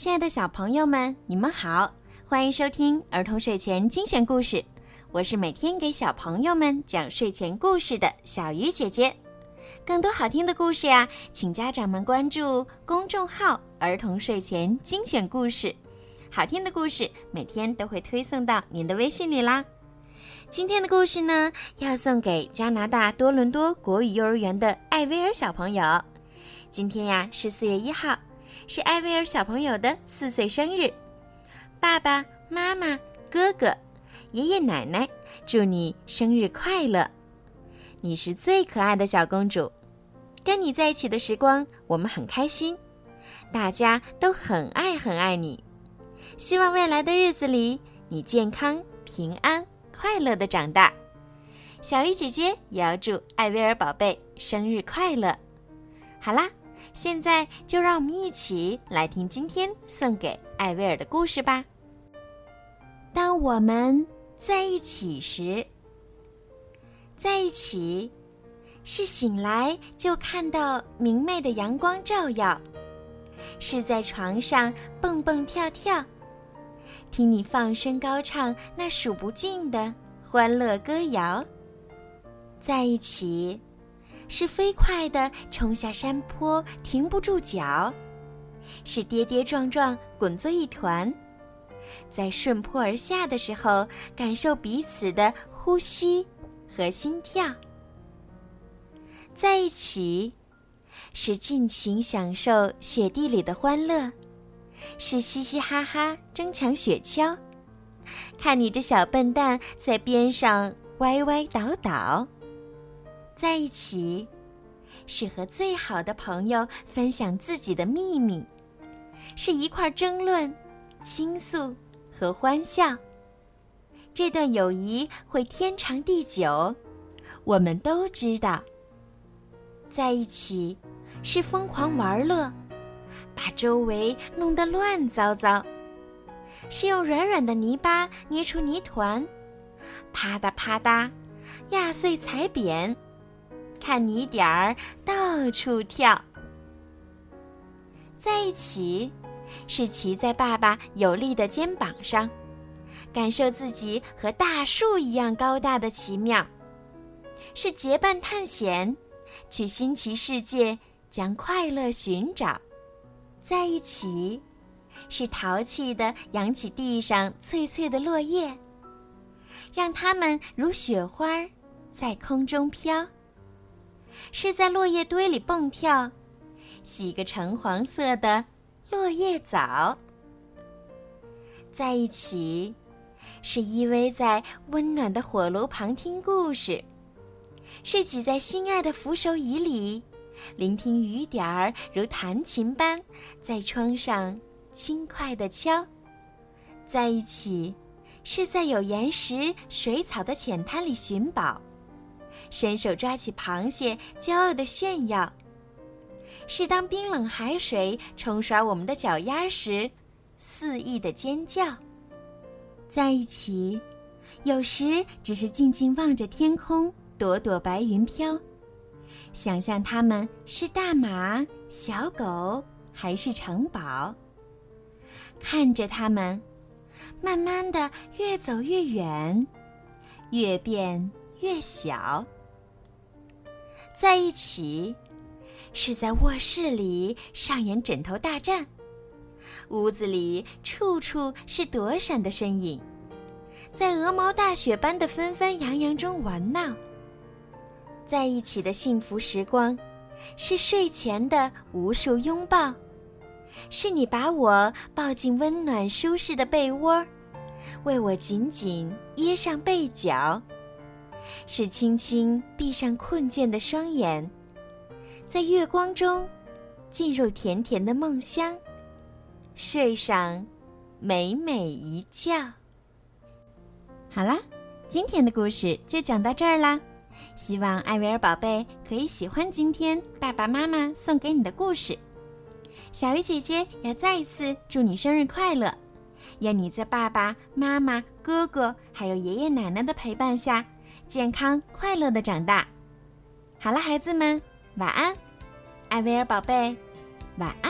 亲爱的小朋友们，你们好，欢迎收听儿童睡前精选故事。我是每天给小朋友们讲睡前故事的小鱼姐姐。更多好听的故事呀，请家长们关注公众号“儿童睡前精选故事”，好听的故事每天都会推送到您的微信里啦。今天的故事呢，要送给加拿大多伦多国语幼儿园的艾薇儿小朋友。今天呀是四月一号，是艾薇儿小朋友的四岁生日。爸爸妈妈、哥哥、爷爷奶奶，祝你生日快乐！你是最可爱的小公主，跟你在一起的时光我们很开心，大家都很爱很爱你。希望未来的日子里你健康平安。快乐的长大，小鱼姐姐也要祝艾薇儿宝贝生日快乐。好啦，现在就让我们一起来听今天送给艾薇儿的故事吧。当我们在一起时，在一起是醒来就看到明媚的阳光照耀，是在床上蹦蹦跳跳。听你放声高唱那数不尽的欢乐歌谣，在一起，是飞快地冲下山坡停不住脚，是跌跌撞撞滚作一团，在顺坡而下的时候感受彼此的呼吸和心跳，在一起，是尽情享受雪地里的欢乐。是嘻嘻哈哈争抢雪橇，看你这小笨蛋在边上歪歪倒倒。在一起，是和最好的朋友分享自己的秘密，是一块争论、倾诉和欢笑。这段友谊会天长地久，我们都知道。在一起，是疯狂玩乐。把周围弄得乱糟糟，是用软软的泥巴捏出泥团，啪嗒啪嗒，压碎踩扁，看泥点儿到处跳。在一起，是骑在爸爸有力的肩膀上，感受自己和大树一样高大的奇妙；是结伴探险，去新奇世界，将快乐寻找。在一起，是淘气的扬起地上脆脆的落叶，让它们如雪花在空中飘。是在落叶堆里蹦跳，洗个橙黄色的落叶澡。在一起，是依偎在温暖的火炉旁听故事，是挤在心爱的扶手椅里。聆听雨点儿如弹琴般在窗上轻快地敲，在一起，是在有岩石、水草的浅滩里寻宝，伸手抓起螃蟹，骄傲地炫耀；是当冰冷海水冲刷我们的脚丫时，肆意的尖叫。在一起，有时只是静静望着天空，朵朵白云飘。想象他们是大马、小狗还是城堡？看着他们，慢慢的越走越远，越变越小。在一起，是在卧室里上演枕头大战，屋子里处处是躲闪的身影，在鹅毛大雪般的纷纷扬扬中玩闹。在一起的幸福时光，是睡前的无数拥抱，是你把我抱进温暖舒适的被窝，为我紧紧掖上被角，是轻轻闭上困倦的双眼，在月光中进入甜甜的梦乡，睡上美美一觉。好啦，今天的故事就讲到这儿啦。希望艾薇儿宝贝可以喜欢今天爸爸妈妈送给你的故事。小鱼姐姐要再一次祝你生日快乐，愿你在爸爸妈妈、哥哥还有爷爷奶奶的陪伴下，健康快乐的长大。好了，孩子们，晚安，艾薇儿宝贝，晚安。